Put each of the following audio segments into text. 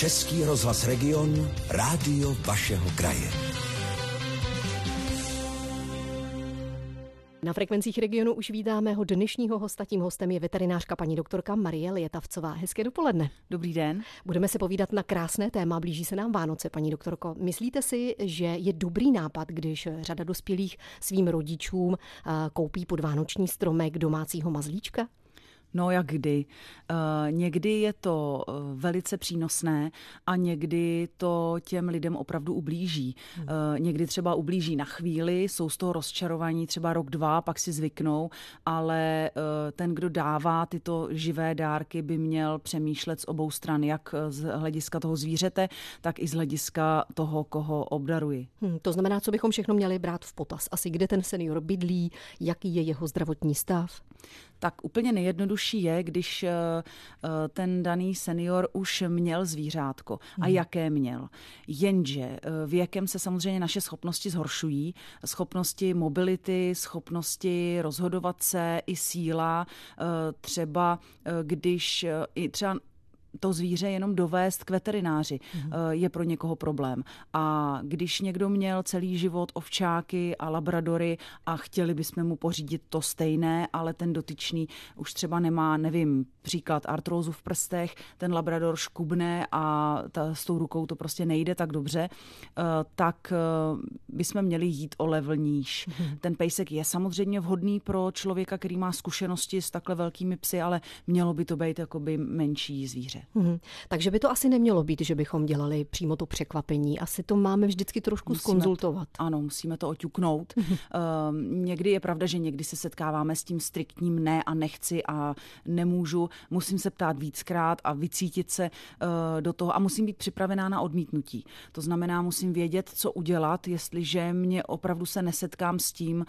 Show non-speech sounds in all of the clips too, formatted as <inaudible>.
Český rozhlas Region, rádio vašeho kraje. Na frekvencích regionu už vítáme ho dnešního hosta. Tím hostem je veterinářka paní doktorka Marie Lietavcová. Hezké dopoledne. Dobrý den. Budeme se povídat na krásné téma. Blíží se nám Vánoce, paní doktorko. Myslíte si, že je dobrý nápad, když řada dospělých svým rodičům eh, koupí pod vánoční stromek domácího mazlíčka? No jak kdy. Uh, někdy je to uh, velice přínosné a někdy to těm lidem opravdu ublíží. Uh, někdy třeba ublíží na chvíli, jsou z toho rozčarovaní třeba rok, dva, pak si zvyknou, ale ten, kdo dává tyto živé dárky, by měl přemýšlet z obou stran, jak z hlediska toho zvířete, tak i z hlediska toho, koho obdaruji. Hmm, to znamená, co bychom všechno měli brát v potaz? Asi kde ten senior bydlí, jaký je jeho zdravotní stav? Tak úplně nejjednodušší je, když eh, eh, ten daný senior už měl zvířátko. A hmm. jaké měl? Jenže eh, věkem se samozřejmě naše schopnosti zhoršují. Schopnosti mobility, schopnosti rozhodovat se i síla. Třeba když i třeba to zvíře jenom dovést k veterináři mm. je pro někoho problém. A když někdo měl celý život ovčáky a labradory a chtěli bychom mu pořídit to stejné, ale ten dotyčný už třeba nemá, nevím, příklad artrózu v prstech, ten labrador škubne a ta, s tou rukou to prostě nejde tak dobře, eh, tak eh, bychom měli jít o level níž. Mm. Ten pejsek je samozřejmě vhodný pro člověka, který má zkušenosti s takhle velkými psy, ale mělo by to být jakoby menší zvíře dobře. Hmm. Takže by to asi nemělo být, že bychom dělali přímo to překvapení. Asi to máme vždycky trošku musíme skonzultovat. To, ano, musíme to oťuknout. Uh, někdy je pravda, že někdy se setkáváme s tím striktním ne a nechci a nemůžu. Musím se ptát víckrát a vycítit se uh, do toho a musím být připravená na odmítnutí. To znamená, musím vědět, co udělat, jestliže mě opravdu se nesetkám s tím, uh,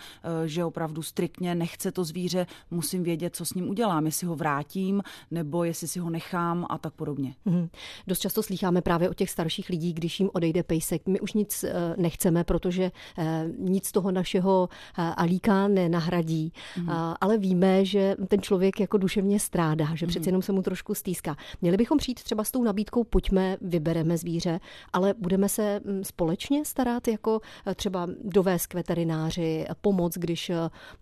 že opravdu striktně nechce to zvíře, musím vědět, co s ním udělám, jestli ho vrátím, nebo jestli si ho nechám a tak podobně. Hmm. Dost často slycháme právě o těch starších lidí, když jim odejde pejsek. My už nic eh, nechceme, protože eh, nic toho našeho eh, alíka nenahradí, hmm. ale víme, že ten člověk jako duševně strádá, že přece mhm. jenom se mu trošku stýská. Měli bychom přijít třeba s tou nabídkou, pojďme, vybereme zvíře, ale budeme se hm, společně starat, jako třeba dovést k veterináři, pomoc, když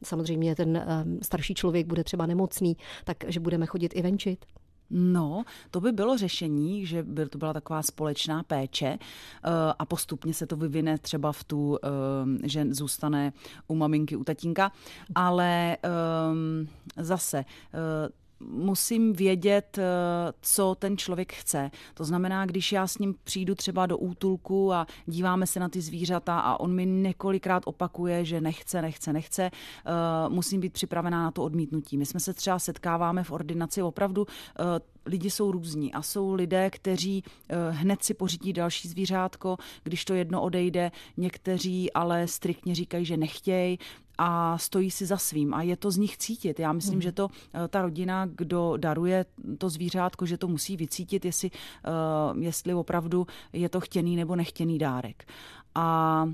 samozřejmě ten starší člověk bude třeba nemocný, takže budeme chodit i venčit. No, to by bylo řešení, že by to byla taková společná péče eh, a postupně se to vyvine třeba v tu, eh, že zůstane u maminky, u tatínka, ale ehm, zase eh, musím vědět, eh, co ten člověk chce. To znamená, když já s ním přijdu třeba do útulku a díváme se na ty zvířata a on mi několikrát opakuje, že nechce, nechce, nechce, eh, musím být připravená na to odmítnutí. My jsme se třeba setkáváme v ordinaci opravdu eh, lidi jsou různí a jsou lidé, kteří hned si pořídí další zvířátko, když to jedno odejde, někteří ale striktně říkají, že nechtějí a stojí si za svým a je to z nich cítit. Já myslím, hmm. že to eh, ta rodina, kdo daruje to zvířátko, že to musí vycítit, jestli, uh, jestli opravdu je to chtěný nebo nechtěný dárek. A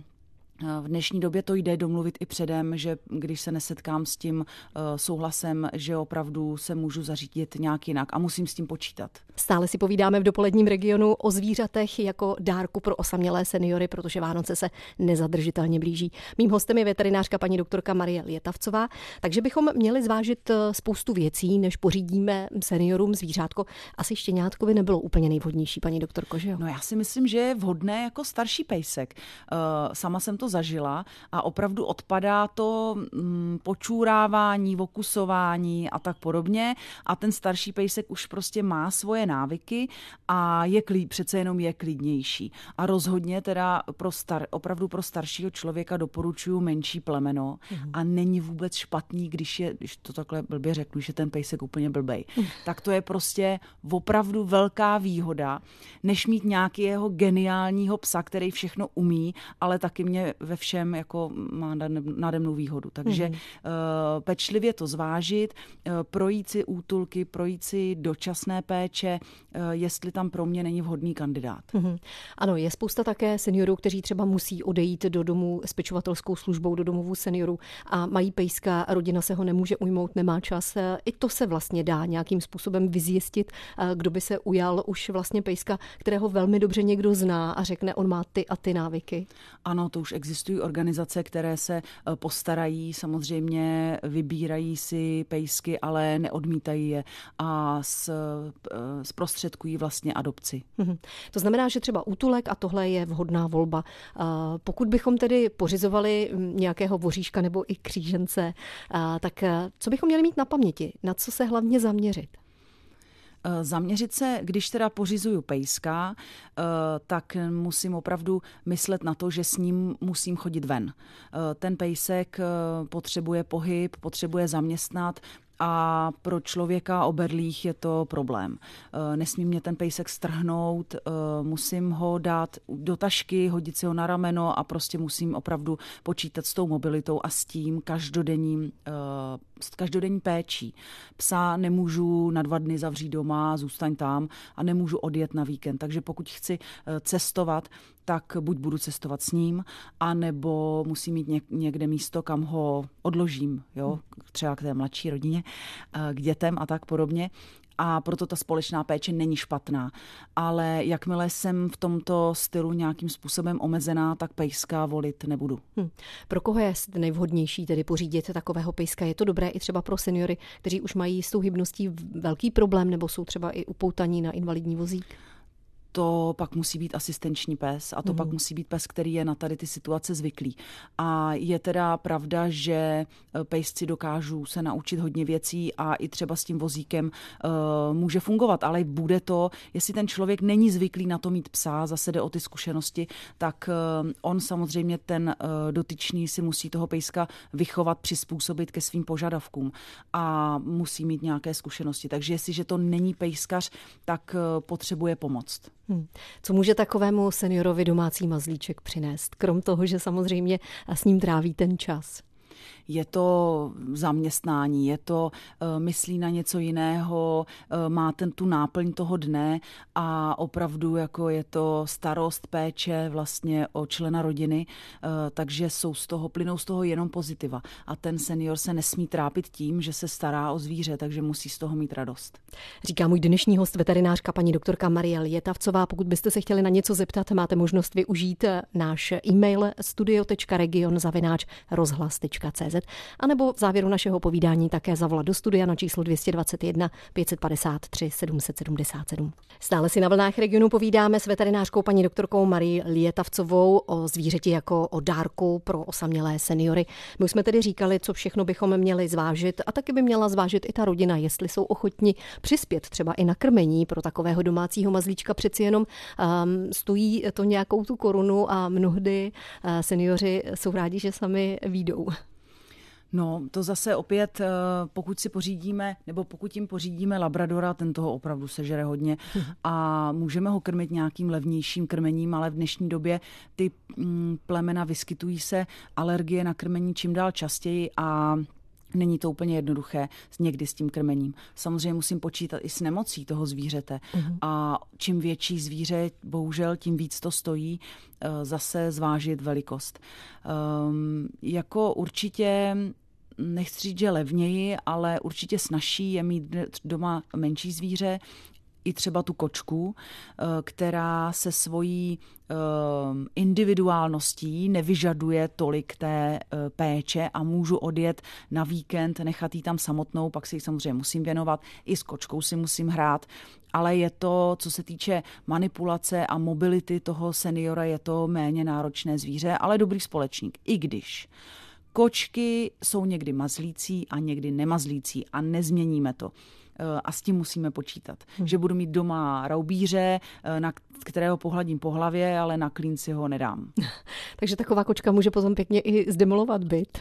v dnešní době to jde domluvit i předem, že když se nesetkám s tím eh, souhlasem, že opravdu se můžu zařídit nějak jinak a musím s tím počítat. Stále si povídáme v dopoledním regionu o zvířatech jako dárku pro osamělé seniory, protože Vánoce se nezadržitelně blíží. Mým hostem je veterinářka paní doktorka Marie Lietavcová, takže bychom měli zvážit eh, spoustu věcí, než pořídíme seniorům zvířátko. Asi štěňátkovi nebylo úplně nejvhodnější, paní doktorko, že jo? No já si myslím, že je vhodné jako starší pejsek. Eh, sama jsem to to zažila a opravdu odpadá to mm, počůrávání, vokusování a tak podobně a ten starší pejsek už prostě má svoje návyky a je klid, přece jenom je klidnější. A rozhodně teda pro star, opravdu pro staršího člověka doporučuju menší plemeno mm. a není vůbec špatný, když je, když to takhle blbě řeknu, že ten pejsek úplně blbej. Mm. Tak to je prostě opravdu velká výhoda, než mít nějakého geniálního psa, který všechno umí, ale taky mě ve všem jako má nade mnou výhodu. Takže mm-hmm. pečlivě to zvážit, projít si útulky, projít si dočasné péče, jestli tam pro mě není vhodný kandidát. Mm-hmm. Ano, je spousta také seniorů, kteří třeba musí odejít do domu s pečovatelskou službou, do domovů seniorů a mají pejska, rodina se ho nemůže ujmout, nemá čas. I to se vlastně dá nějakým způsobem vyzjistit, kdo by se ujal už vlastně pejska, kterého velmi dobře někdo zná a řekne, on má ty a ty návyky. Ano, to už existují organizace, které se eh, postarají, samozřejmě vybírají si pejsky, ale neodmítají je a eh, zprostředkují vlastně adopci. Mhm. To znamená, že třeba útulek a tohle je vhodná volba. Pokud bychom tedy pořizovali mm, nějakého voříška nebo i křížence, tak eh, co bychom měli mít na paměti? Na co se hlavně zaměřit? Eh, zaměřit se, když teda pořizuju pejska, eh, tak musím opravdu myslet na to, že s ním musím chodit ven. Ten pejsek potřebuje pohyb, potřebuje zaměstnat, a pro člověka oberlých je to problém. Eh, nesmí mě ten pejsek strhnout, eh, musím ho dát do tašky, hodit si ho na rameno a prostě musím opravdu počítat s tou mobilitou a s tím každodenním, eh, s každodenní péčí. Psa nemůžu na dva dny zavřít doma, zůstaň tam a nemůžu odjet na víkend. Takže pokud chci cestovat, tak buď budu cestovat s ním, anebo musím mít někde místo, kam ho odložím, jo, třeba k té mladší rodině, k dětem a tak podobně a proto ta společná péče není špatná. Ale jakmile jsem v tomto stylu nějakým způsobem omezená, tak pejska volit nebudu. Hmm. Pro koho je nejvhodnější tedy pořídit takového pejska? Je to dobré i třeba pro seniory, kteří už mají s tou hybností velký problém nebo jsou třeba i upoutaní na invalidní vozík? To pak musí být asistenční pes a to mm. pak musí být pes, který je na tady ty situace zvyklý. A je teda pravda, že eh, pejsci dokážou se naučit hodně věcí a i třeba s tím vozíkem uh, může fungovat, ale bude to, jestli ten člověk není zvyklý na to mít psa, zase jde o ty zkušenosti, tak uh, on samozřejmě ten uh, dotyčný si musí toho pejska vychovat, přizpůsobit ke svým požadavkům a musí mít nějaké zkušenosti. Takže jestliže to není pejskař, tak uh, potřebuje pomoc. Hmm. Co může takovému seniorovi domácí mazlíček přinést? Krom toho, že samozřejmě s ním tráví ten čas je to zaměstnání, je to, eh, myslí na něco jiného, eh, má ten tu náplň toho dne a opravdu jako je to starost, péče vlastně o člena rodiny, eh, takže jsou z toho, plynou z toho jenom pozitiva. A ten senior se nesmí trápit tím, že se stará o zvíře, takže musí z toho mít radost. Říká můj dnešní host, veterinářka paní doktorka Marie Lietavcová. Pokud byste se chtěli na něco zeptat, máte možnost využít náš e-mail studio.region rozhlas.cz a nebo v závěru našeho povídání také zavolat do studia na číslo 221 553 777. Stále si na vlnách regionu povídáme s veterinářkou paní doktorkou Marí Lietavcovou o zvířeti jako o dárku pro osamělé seniory. My už jsme tedy říkali, co všechno bychom měli zvážit a taky by měla zvážit i ta rodina, jestli jsou ochotni přispět třeba i na krmení pro takového domácího mazlíčka. Přeci jenom um, stojí to nějakou tu korunu a mnohdy uh, seniori jsou rádi, že sami výjdou. No, to zase opět, eh, pokud si pořídíme, nebo pokud jim pořídíme Labradora, ten toho opravdu sežere hodně a můžeme ho krmit nějakým levnějším krmením, ale v dnešní době ty mm, plemena vyskytují se alergie na krmení čím dál častěji a Není to úplně jednoduché někdy s tím krmením. Samozřejmě musím počítat i s nemocí toho zvířete. Uh-huh. A čím větší zvíře, bohužel, tím víc to stojí. Eh, zase zvážit velikost. Um, jako určitě nechci říct, že levněji, ale určitě snažší je mít doma menší zvíře, i třeba tu kočku, eh, která se svojí eh, individuálností nevyžaduje tolik té eh, péče a můžu odjet na víkend, nechat ji tam samotnou, pak si ji samozřejmě musím věnovat, i s kočkou si musím hrát, ale je to, co se týče manipulace a mobility toho seniora, je to méně náročné zvíře, ale dobrý společník, i když Kočky jsou někdy mazlící a někdy nemazlící a nezměníme to. a s tím musíme počítat. Hmm. Že budu mít doma raubíře, na kterého pohladím po hlavě, ale na klínci ho nedám. <laughs> Takže taková kočka může potom pěkně i zdemolovat byt.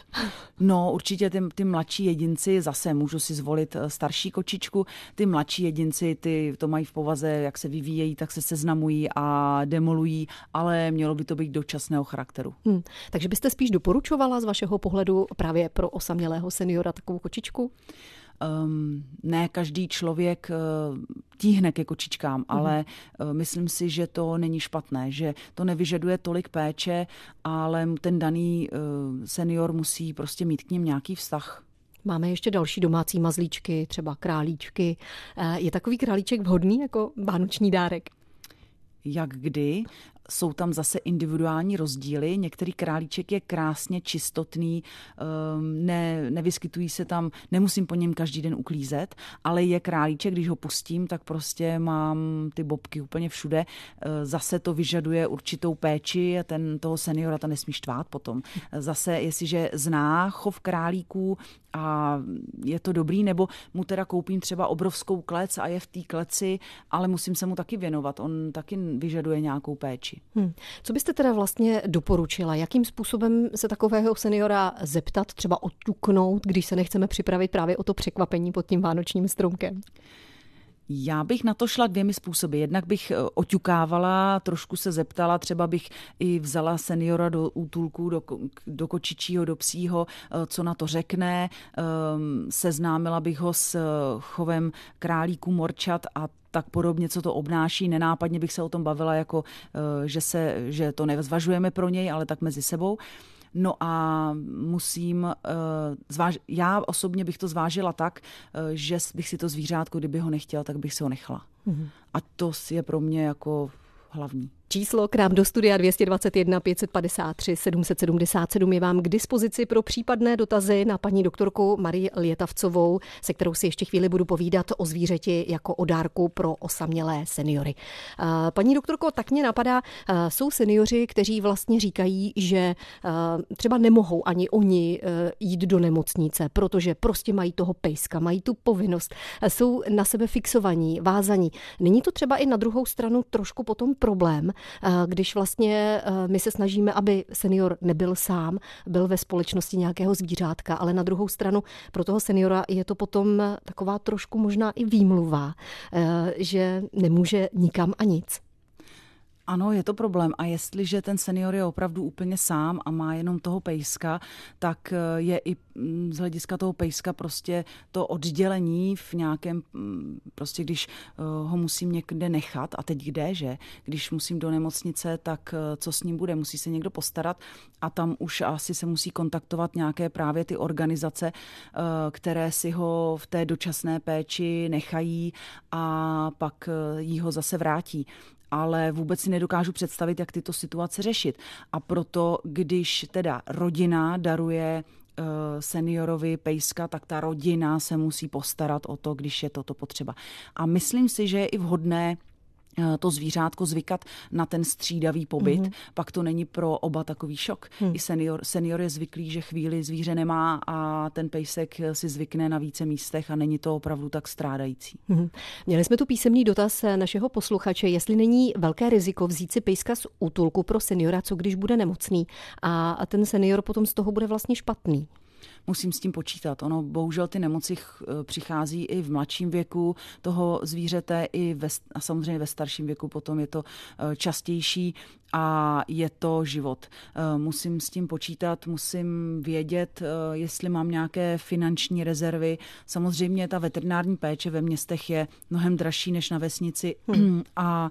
No, určitě ty, ty mladší jedinci, zase můžu si zvolit starší kočičku, ty mladší jedinci, ty to mají v povaze, jak se vyvíjejí, tak se seznamují a demolují, ale mělo by to být dočasného charakteru. Hmm. Takže byste spíš doporučovala z vašeho pohledu právě pro osamělého seniora takovou kočičku? Um, ne každý člověk uh, tíhne ke kočičkám, mm. ale uh, myslím si, že to není špatné, že to nevyžaduje tolik péče, ale ten daný uh, senior musí prostě mít k ním nějaký vztah. Máme ještě další domácí mazlíčky, třeba králíčky. Je takový králíček vhodný jako vánoční dárek? jak kdy. Jsou tam zase individuální rozdíly. Některý králíček je krásně čistotný, ehm, ne, nevyskytují se tam, nemusím po něm každý den uklízet, ale je králíček, když ho pustím, tak prostě mám ty bobky úplně všude. Eh, zase to vyžaduje určitou péči, ten toho seniora to nesmí štvát potom. Zase, jestliže zná chov králíků, a je to dobrý, nebo mu teda koupím třeba obrovskou klec a je v té kleci, ale musím se mu taky věnovat. On taky vyžaduje nějakou péči. Hmm. Co byste teda vlastně doporučila? Jakým způsobem se takového seniora zeptat, třeba otuknout, když se nechceme připravit právě o to překvapení pod tím vánočním stromkem? Já bych na to šla dvěmi způsoby. Jednak bych eh, oťukávala, trošku se zeptala, třeba bych i vzala seniora do útulku, do, do kočičího, do psího, eh, co na to řekne. Ehm, seznámila bych ho s eh, chovem králíků morčat a tak podobně, co to obnáší. Nenápadně bych se o tom bavila, jako že, se, že to nezvažujeme pro něj, ale tak mezi sebou. No a musím, uh, zváž- já osobně bych to zvážila tak, uh, že bych si to zvířátko, kdyby ho nechtěla, tak bych si ho nechala. Mm-hmm. A to je pro mě jako hlavní. Číslo k nám do studia 221 553 777 je vám k dispozici pro případné dotazy na paní doktorku Marii Lietavcovou, se kterou si ještě chvíli budu povídat o zvířeti jako o dárku pro osamělé seniory. Paní doktorko, tak mě napadá, jsou seniori, kteří vlastně říkají, že třeba nemohou ani oni jít do nemocnice, protože prostě mají toho pejska, mají tu povinnost, jsou na sebe fixovaní, vázaní. Není to třeba i na druhou stranu trošku potom problém, když vlastně my se snažíme, aby senior nebyl sám, byl ve společnosti nějakého zvířátka, ale na druhou stranu pro toho seniora je to potom taková trošku možná i výmluva, že nemůže nikam a nic. Ano, je to problém. A jestliže ten senior je opravdu úplně sám a má jenom toho pejska, tak eh, je i mm, z hlediska toho pejska prostě to oddělení v nějakém, mm, prostě když eh, ho musím někde nechat, a teď kde, že? Když musím do nemocnice, tak eh, co s ním bude? Musí se někdo postarat a tam už asi se musí kontaktovat nějaké právě ty organizace, které si ho v té dočasné péči nechají a pak jí ho zase vrátí ale vůbec si nedokážu představit, jak tyto situace řešit. A proto, když teda rodina daruje eh, seniorovi pejska, tak ta rodina se musí postarat o to, když je toto potřeba. A myslím si, že je i vhodné to zvířátko zvykat na ten střídavý pobyt, mm-hmm. pak to není pro oba takový šok. Mm. I senior, senior je zvyklý, že chvíli zvíře nemá a ten pejsek si zvykne na více místech a není to opravdu tak strádající. Mm-hmm. Měli jsme tu písemný dotaz našeho posluchače, jestli není velké riziko vzít si pejska z útulku pro seniora, co když bude nemocný a ten senior potom z toho bude vlastně špatný musím s tím počítat. Ono bohužel ty nemoci eh, přichází i v mladším věku toho zvířete, i ve, a samozřejmě ve starším věku potom je to eh, častější a je to život. Eh, musím s tím počítat, musím vědět, jestli mám nějaké finanční rezervy. Samozřejmě ta veterinární péče ve městech je mnohem dražší než na vesnici hmm. <clears throat> a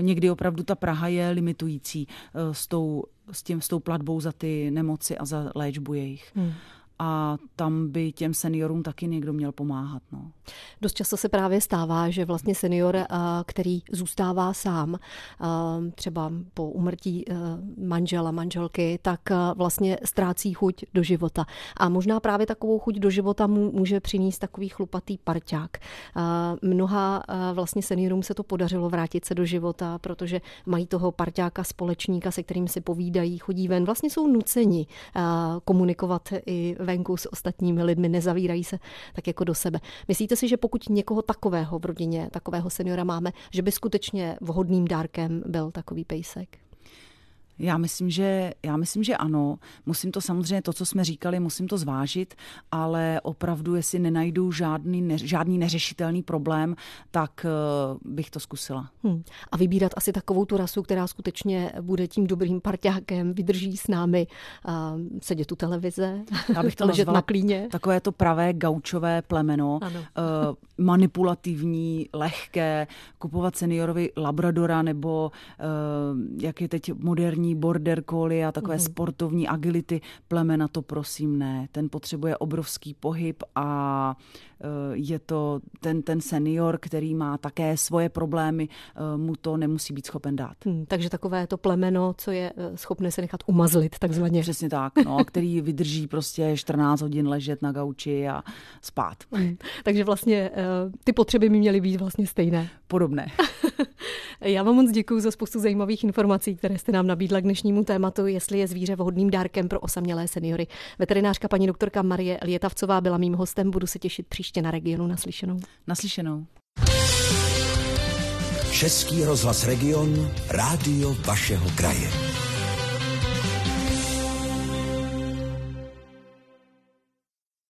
někdy opravdu ta Praha je limitující s tou, s, tím, s tou platbou za ty nemoci a za léčbu jejich. Hmm a tam by těm seniorům taky někdo měl pomáhat. No. Dost často se právě stává, že vlastně senior, eh, který zůstává sám, eh, třeba po umrtí eh, manžela, manželky, tak vlastně ztrácí chuť do života. A možná právě takovou chuť do života mu může přinést takový chlupatý parťák. Mnoha vlastně seniorům se to podařilo vrátit se do života, protože mají toho parťáka, společníka, se kterým si povídají, chodí ven. Vlastně jsou nuceni komunikovat i venku s ostatními lidmi, nezavírají se tak jako do sebe. Myslíte si, že pokud někoho takového v rodině, takového seniora máme, že by skutečně vhodným dárkem byl takový pejsek? Já myslím, že, já myslím, že ano. Musím to samozřejmě, to, co jsme říkali, musím to zvážit, ale opravdu, jestli nenajdu žádný, ne, žádný neřešitelný problém, tak uh, bych to zkusila. Hmm. A vybírat asi takovou tu rasu, která skutečně bude tím dobrým parťákem, vydrží s námi a sedět u televize, Já bych to <laughs> ležet na klíně. Takové to pravé gaučové plemeno, uh, manipulativní, lehké, kupovat seniorovi Labradora nebo uh, jak je teď moderní moderní border collie a takové mm-hmm. sportovní agility plemena, to prosím ne. Ten potřebuje obrovský pohyb a je to ten, ten senior, který má také svoje problémy, eh, mu to nemusí být schopen dát. Hmm, takže takové to plemeno, co je eh, schopné se nechat umazlit, takzvaně. Přesně tak, no, který <laughs> vydrží prostě 14 hodin ležet na gauči a spát. Hmm, takže vlastně ty potřeby by měly být vlastně stejné. Podobné. <laughs> Já vám moc děkuji za spoustu zajímavých informací, které jste nám nabídla k dnešnímu tématu, jestli je zvíře vhodným dárkem pro osamělé seniory. Veterinářka paní doktorka Marie Lietavcová byla mým hostem, budu se těšit příště na regionu naslyšenou. Naslyšenou. Český rozhlas Region, rádio vašeho kraje.